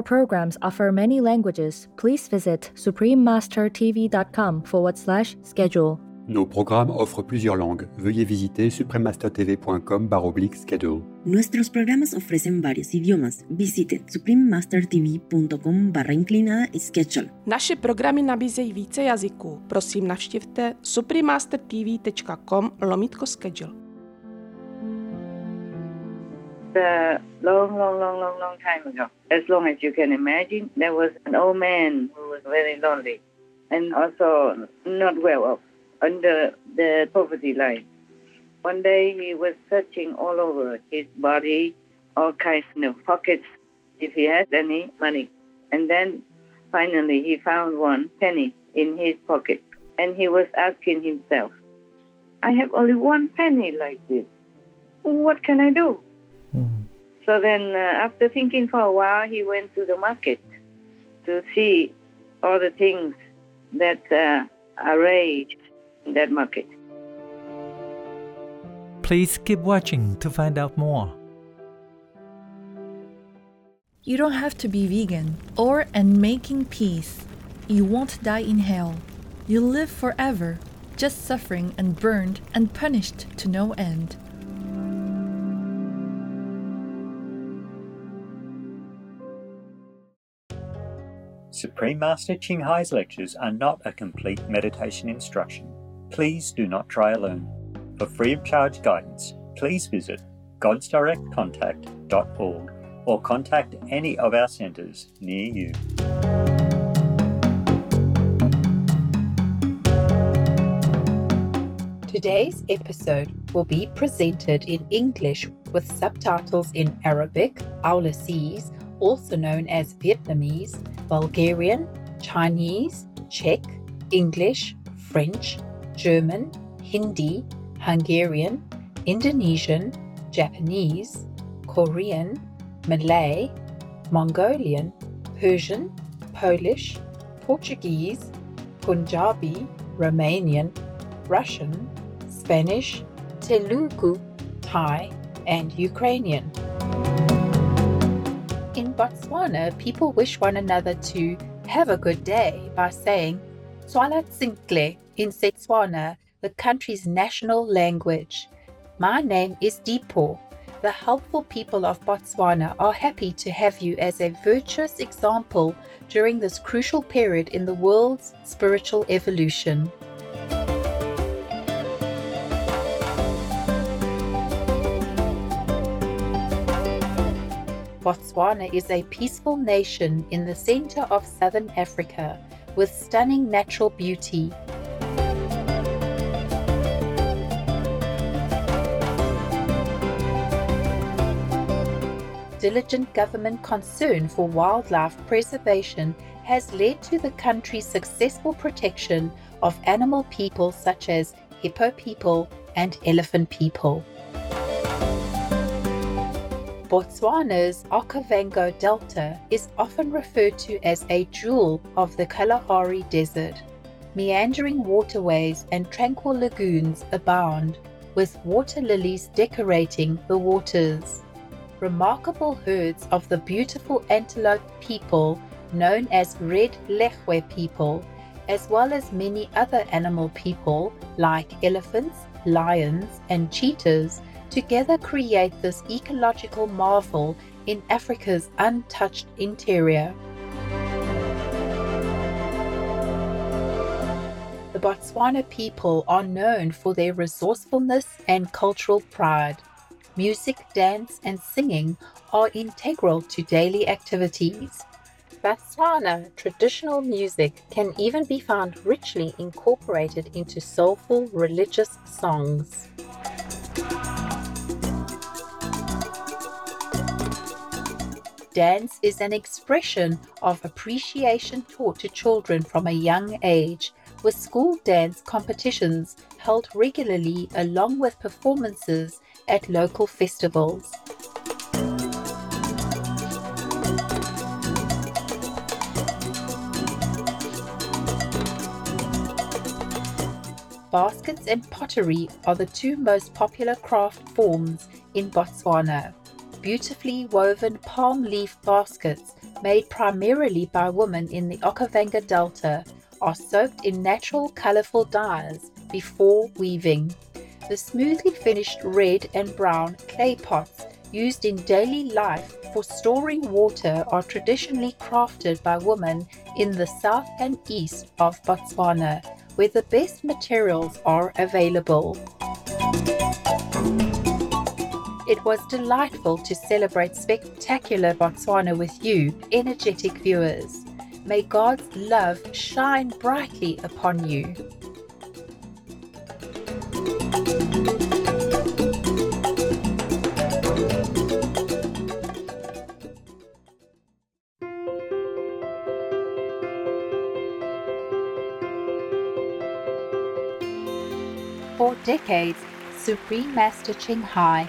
Our programs offer many languages. Please visit suprememastertv.com forward slash schedule. Nos programmes offrent plusieurs langues. Veuillez visiter suprememastertv.com schedule. Nuestros programas ofrecen varios idiomas. Visite suprememastertv.com barra inclinada schedule. Naše programy nabízejí více jazyků. Prosím navštivte suprememastertv.com lomítko schedule. A long, long, long, long, long time ago. As long as you can imagine, there was an old man who was very lonely and also not well off, under the poverty line. One day he was searching all over his body, all kinds of pockets, if he had any money. And then finally he found one penny in his pocket. And he was asking himself, I have only one penny like this. What can I do? So then, uh, after thinking for a while, he went to the market to see all the things that uh, are raised in that market. Please keep watching to find out more. You don't have to be vegan or and making peace. You won't die in hell. You'll live forever, just suffering and burned and punished to no end. Supreme Master Ching Hai's lectures are not a complete meditation instruction. Please do not try alone. For free of charge guidance, please visit godsdirectcontact.org or contact any of our centres near you. Today's episode will be presented in English with subtitles in Arabic, Aulacese, also known as Vietnamese, Bulgarian, Chinese, Czech, English, French, German, Hindi, Hungarian, Indonesian, Japanese, Korean, Malay, Mongolian, Persian, Polish, Portuguese, Punjabi, Romanian, Russian, Spanish, Telugu, Thai, and Ukrainian. In Botswana, people wish one another to have a good day by saying Swala Tsinkle in Setswana, the country's national language. My name is Deepo. The helpful people of Botswana are happy to have you as a virtuous example during this crucial period in the world's spiritual evolution. Botswana is a peaceful nation in the center of southern Africa with stunning natural beauty. Diligent government concern for wildlife preservation has led to the country's successful protection of animal people such as hippo people and elephant people. Botswana's Okavango Delta is often referred to as a jewel of the Kalahari Desert. Meandering waterways and tranquil lagoons abound, with water lilies decorating the waters. Remarkable herds of the beautiful antelope people, known as Red Lechwe people, as well as many other animal people like elephants, lions, and cheetahs, together create this ecological marvel in Africa's untouched interior. The Botswana people are known for their resourcefulness and cultural pride. Music, dance, and singing are integral to daily activities. Botswana traditional music can even be found richly incorporated into soulful religious songs. Dance is an expression of appreciation taught to children from a young age, with school dance competitions held regularly along with performances at local festivals. Baskets and pottery are the two most popular craft forms in Botswana. Beautifully woven palm leaf baskets, made primarily by women in the Okavango Delta, are soaked in natural colorful dyes before weaving. The smoothly finished red and brown clay pots used in daily life for storing water are traditionally crafted by women in the south and east of Botswana, where the best materials are available. It was delightful to celebrate spectacular Botswana with you, energetic viewers. May God's love shine brightly upon you. For decades, Supreme Master Ching Hai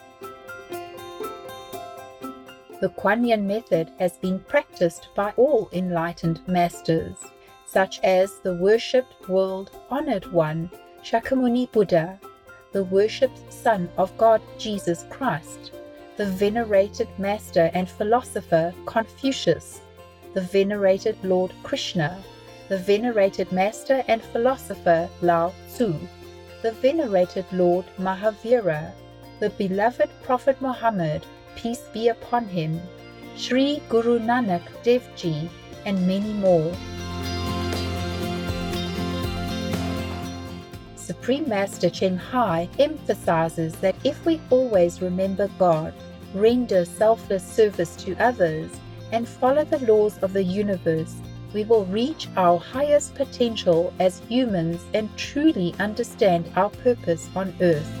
The Kuan Yin method has been practiced by all enlightened masters, such as the worshipped world honored one, Shakyamuni Buddha, the worshipped Son of God Jesus Christ, the venerated master and philosopher Confucius, the venerated Lord Krishna, the venerated master and philosopher Lao Tzu, the venerated Lord Mahavira, the beloved Prophet Muhammad peace be upon him, Sri Guru Nanak Dev Ji, and many more. Supreme Master Ching Hai emphasizes that if we always remember God, render selfless service to others, and follow the laws of the universe, we will reach our highest potential as humans and truly understand our purpose on earth.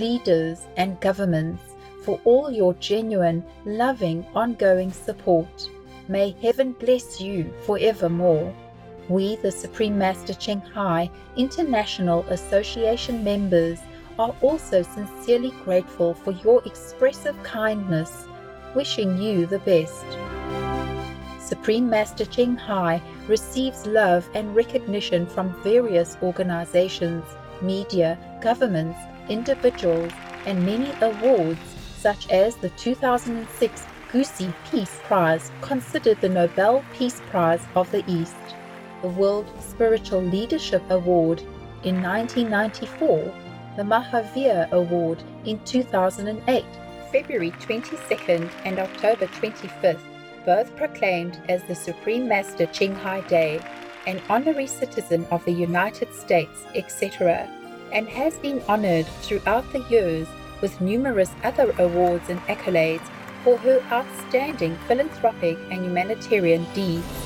leaders, and governments for all your genuine, loving, ongoing support. May heaven bless you forevermore. We, the Supreme Master Ching Hai International Association members, are also sincerely grateful for your expressive kindness, wishing you the best. Supreme Master Ching Hai receives love and recognition from various organizations, media, governments, individuals, and many awards, such as the 2006 Gusi Peace Prize, considered the Nobel Peace Prize of the East, the World Spiritual Leadership Award in 1994, the Mahavir Award in 2008, February 22nd and October 25th, both proclaimed as the Supreme Master Ching Hai Day, an honorary citizen of the United States, etc and has been honored throughout the years with numerous other awards and accolades for her outstanding philanthropic and humanitarian deeds.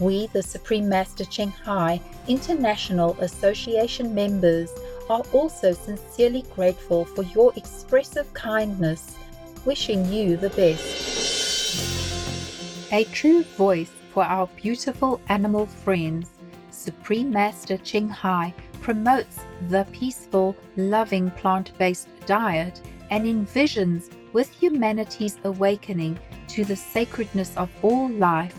We, the Supreme Master Ching Hai International Association members, are also sincerely grateful for your expressive kindness, wishing you the best. A true voice for our beautiful animal friends, Supreme Master Ching Hai promotes the peaceful, loving plant based diet and envisions with humanity's awakening to the sacredness of all life,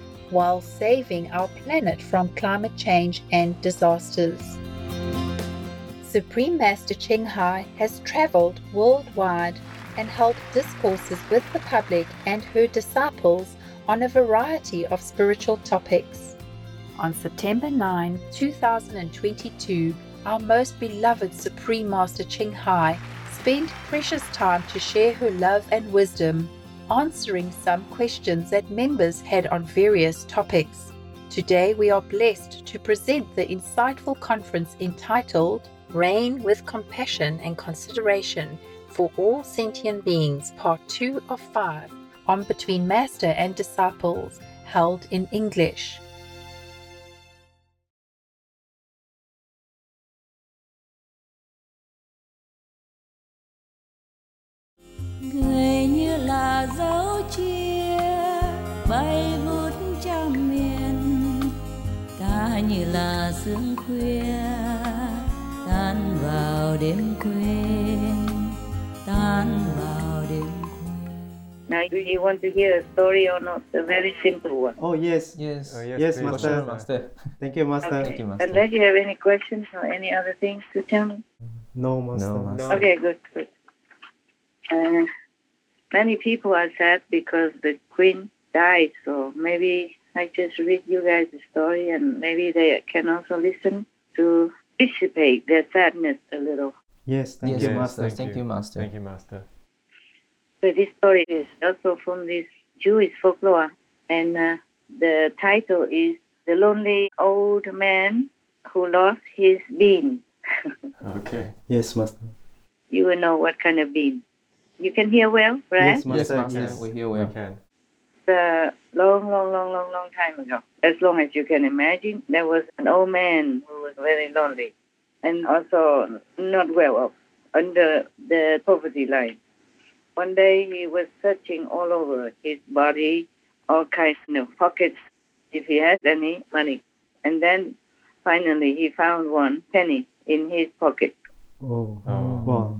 while saving our planet from climate change and disasters. Supreme Master Ching Hai has traveled worldwide and held discourses with the public and her disciples on a variety of spiritual topics. On September 9, 2022, our most beloved Supreme Master Ching Hai spent precious time to share her love and wisdom, answering some questions that members had on various topics. Today, we are blessed to present the insightful conference entitled Reign with Compassion and Consideration for All Sentient Beings, Part 2 of 5, on Between Master and Disciples, held in English. Bay vút trong miền ta như là sương khuya tan vào đêm quên tan vào đêm Now, do you want to hear a story or not? A very simple one. Oh yes, Yes. yes, yes master. master. Thank you, master. Okay. Thank you, master. Unless you have any questions or any other things to tell me. No, master. No, master. Okay, good, good. Uh, many people are sad because the queen died, so maybe I just read you guys the story and maybe they can also listen to dissipate their sadness a little. Yes, thank Yes, you, master. master. Thank you, master. Thank you, Master. So this story is also from this Jewish folklore, and uh, the title is "The Lonely Old Man Who Lost His Bean." Okay. Yes, master. you will know what kind of bean. You can hear well, right? Yes, Yes, master. master. Yes. We hear We well. can. A long, long, long, long, long time ago. As long as you can imagine, there was an old man who was very lonely and also not well off, under the poverty line. One day he was searching all over his body, all kinds of pockets, if he had any money. And then finally he found one penny in his pocket. Oh, Oh. wow.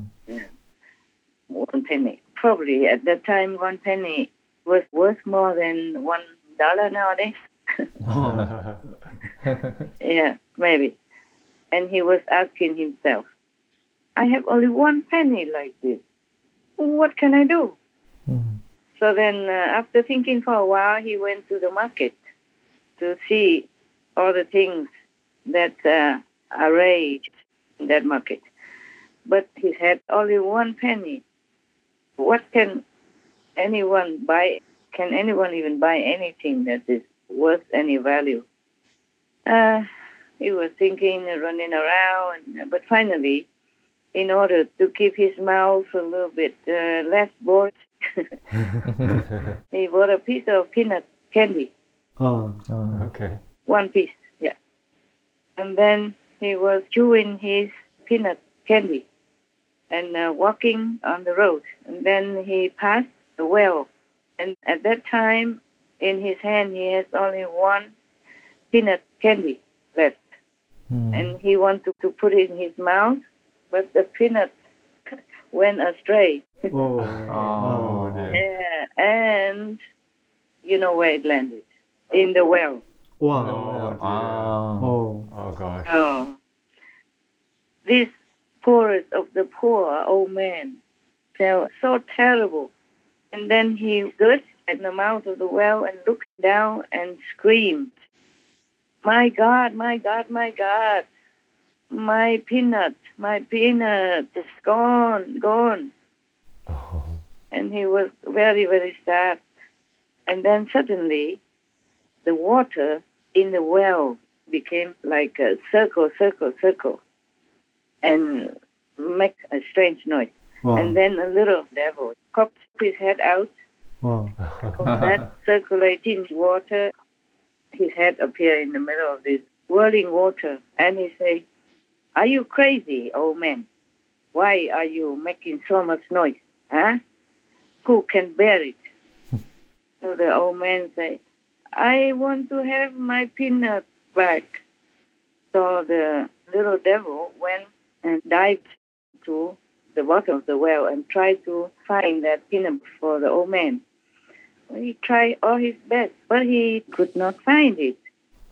One penny. Probably at that time, one penny was worth more than one dollar nowadays. Yeah, maybe. And he was asking himself, I have only one penny like this. What can I do? So then, uh, after thinking for a while, he went to the market to see all the things that uh, are raised in that market. But he had only one penny. What can anyone buy? Can anyone even buy anything that is worth any value? Uh, he was thinking, running around, but finally in order to keep his mouth a little bit uh, less bored. he bought a piece of peanut candy, Oh. okay. one piece, yeah. And then he was chewing his peanut candy and uh, walking on the road. And then he passed the well. And at that time, in his hand, he has only one peanut candy left. Hmm. And he wanted to put it in his mouth, but the peanut went astray. Oh. Oh. Yeah, and you know where it landed? In the well. Oh, oh, wow. Oh. Oh, gosh. Oh. This poorest of the poor old man felt so terrible. And then he stood at the mouth of the well and looked down and screamed, My God, my God, my God, my peanut, my peanut is gone, gone. Oh. And he was very, very sad. And then suddenly, the water in the well became like a circle, circle, circle, and make a strange noise. Wow. And then a little devil popped his head out Wow. that circulating water. His head appeared in the middle of this whirling water, and he said, "Are you crazy, old man? Why are you making so much noise? Huh? Who can bear it?" so the old man said, "I want to have my peanut back." So the little devil went and dived to the bottom of the well and tried to find that peanut for the old man. He tried all his best, but he could not find it.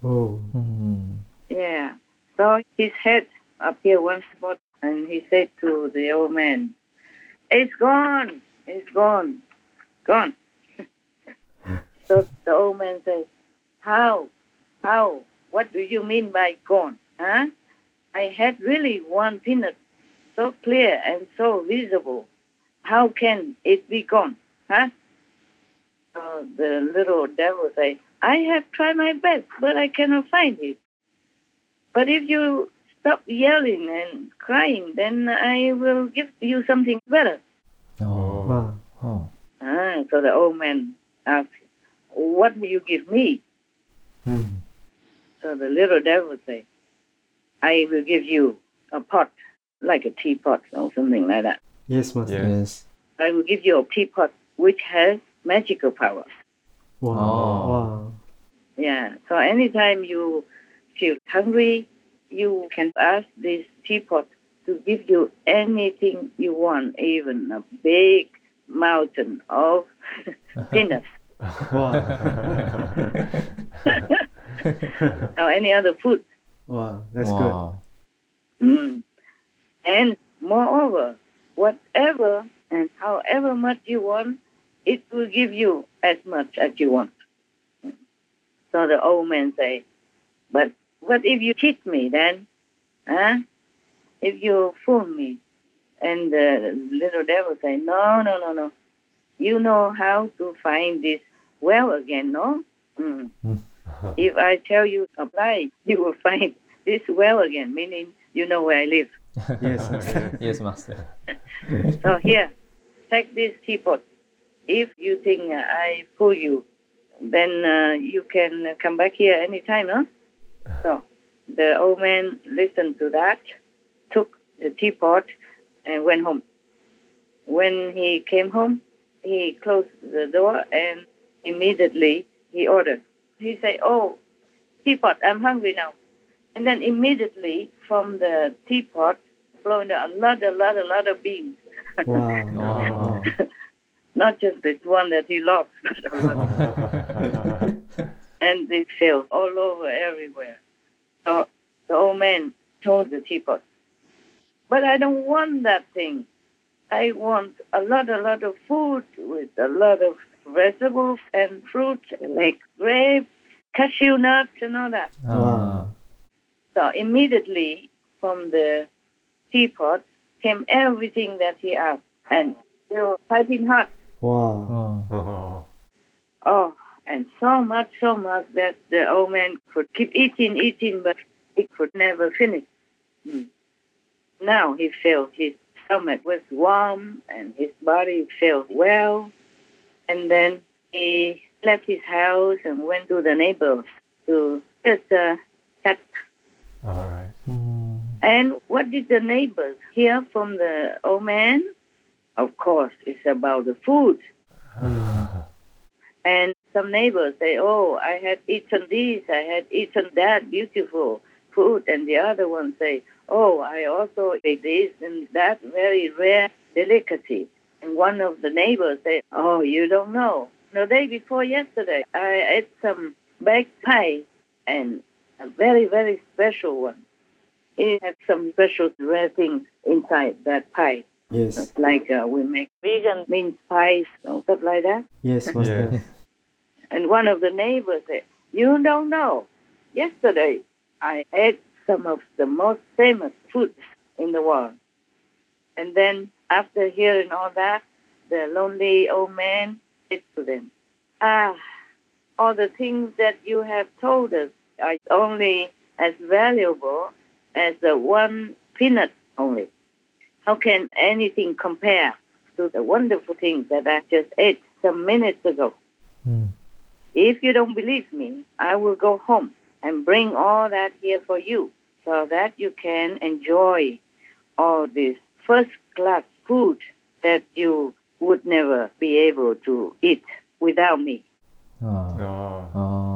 Oh. Mm-hmm. Yeah. So his head appeared one spot, and he said to the old man, "It's gone. It's gone. Gone." so the old man says, "How? How? What do you mean by gone? Huh? I had really one peanut, so clear and so visible. How can it be gone? Huh?" So the little devil say, "I have tried my best, but I cannot find it." But if you stop yelling and crying, then I will give you something better. Wow. Ah, so the old man asked, What will you give me? So the little devil say, I will give you a pot, like a teapot or something like that. Yes, master. Yes. I will give you a teapot which has magical powers. Wow. Oh. Wow. Yeah. So anytime you feel hungry, you can ask this teapot to give you anything you want, even a big mountain of peanuts or any other food. Wow. That's Wow. Mm. And moreover, whatever and however much you want, it will give you as much as you want. So the old man say, but what if you cheat me then? Huh? If you fool me? And the little devil say, no, no, no, no. You know how to find this well again, no? Mm. if I tell you apply, you will find this well again, meaning you know where I live. Yes, master. yes, master. So here, take this teapot. If you think uh, I fool you, then uh, you can come back here anytime, huh? So the old man listened to that, took the teapot, and went home. When he came home, he closed the door and immediately he ordered. He said, "Oh, teapot, I'm hungry now." And then immediately from the teapot flowed a lot, a lot, a lot of beans. Wow. Wow. Not just the one that he lost, but a lot. and they fell all over everywhere. So the old man told the teapot, "But I don't want that thing. I want a lot, a lot of food with a lot of vegetables and fruits like grapes, cashew nuts, and all that." Wow. So immediately from the teapot came everything that he asked, and they were piping hot. Wow. Oh. Oh, and so much, so much that the old man could keep eating, eating, but he could never finish. Mm. now he felt his stomach was warm and his body felt well. And then he left his house and went to the neighbors to just uh, chat. All right. And what did the neighbors hear from the old man? Of course, it's about the food. And some neighbors say, Oh, I had eaten this, I had eaten that beautiful food. And the other one say, Oh, I also ate this and that very rare delicacy. And one of the neighbors say, Oh, you don't know. The day before yesterday, I ate some baked pie and a very, very special one. It had some special rare things inside that pie. Yes. Like uh, we make vegan mince pies and stuff like that. Yes, Master. And one of the neighbors said, You don't know. Yesterday, I ate some of the most famous foods in the world. And then, after hearing all that, the lonely old man said to them, Ah, all the things that you have told us are only as valuable as the one peanut only. How can anything compare to the wonderful things that I just ate some minutes ago? Hmm. If you don't believe me, I will go home and bring all that here for you so that you can enjoy all this first class food that you would never be able to eat without me. Oh.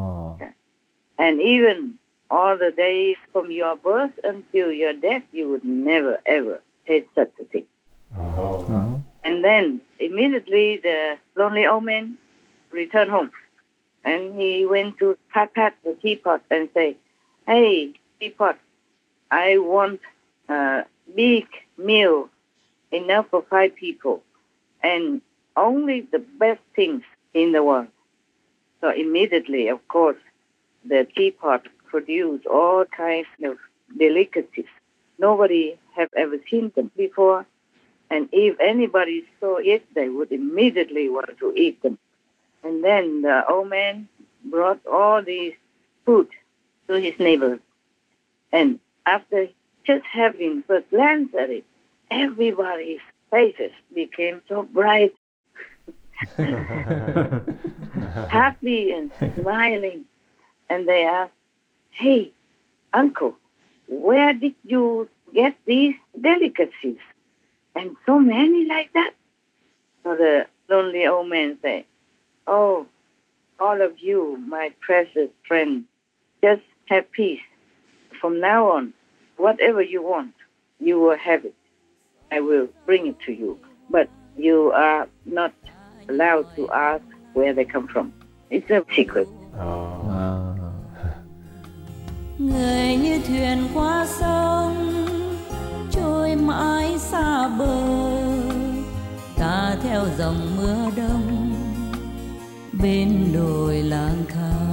And even all the days from your birth until your death, you would never ever taste such a thing. Uh-huh. And then immediately the lonely old man returned home. And he went to pat pat the teapot and say, Hey, teapot, I want a big meal enough for five people and only the best things in the world. So immediately, of course, the teapot produced all kinds of delicacies. Nobody have ever seen them before. And if anybody saw it, they would immediately want to eat them. And then the old man brought all these food to his neighbors. And after just having a glance at it, everybody's faces became so bright, happy and smiling. And they asked, Hey, uncle, where did you get these delicacies? And so many like that? So the lonely old man said, Oh, all of you, my precious friends, just have peace. From now on, whatever you want, you will have it. I will bring it to you. But you are not allowed to ask where they come from. It's a secret. Oh. Người như thuyền qua sông, trôi mãi xa bờ. Ta theo dòng mưa đông, bên đồi lang thang.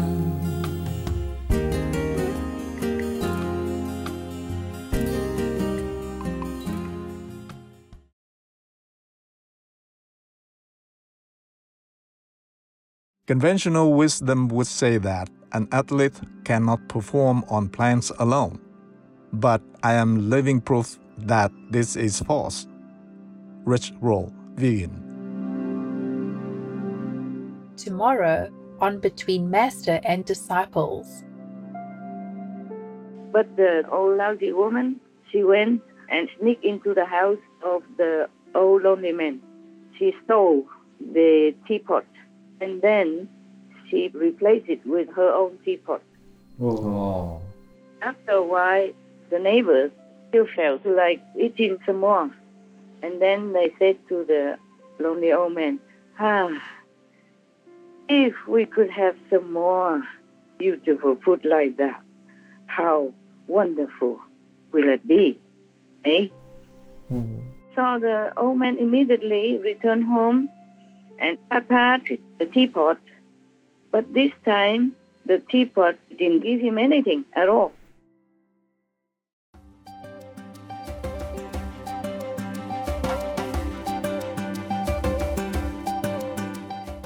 Conventional wisdom would say that. An athlete cannot perform on plants alone. But I am living proof that this is false. Rich Roll, vegan. Tomorrow on Between Master and Disciples. But the old lousy woman, she went and sneaked into the house of the old lonely man. She stole the teapot and then she replaced it with her own teapot. Oh. After a while, the neighbors still felt like eating some more. And then they said to the lonely old man, Ah, if we could have some more beautiful food like that, how wonderful will it be? Eh? Hmm. So the old man immediately returned home and prepared the teapot. But this time, the teapot didn't give him anything at all.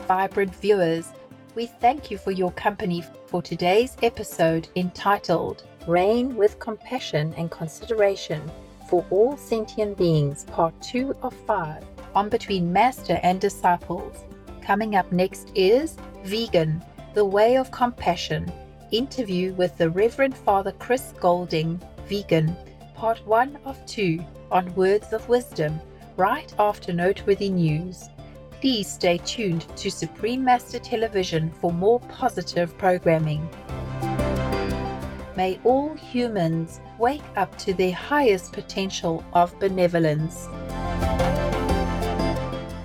Vibrant viewers, we thank you for your company for today's episode entitled Reign with Compassion and Consideration for All Sentient Beings, Part 2 of 5, on Between Master and Disciples. Coming up next is Vegan, The Way of Compassion, interview with the Reverend Father Chris Golding, Vegan, Part 1 of 2, on Words of Wisdom, right after Noteworthy News. Please stay tuned to Supreme Master Television for more positive programming. May all humans wake up to their highest potential of benevolence.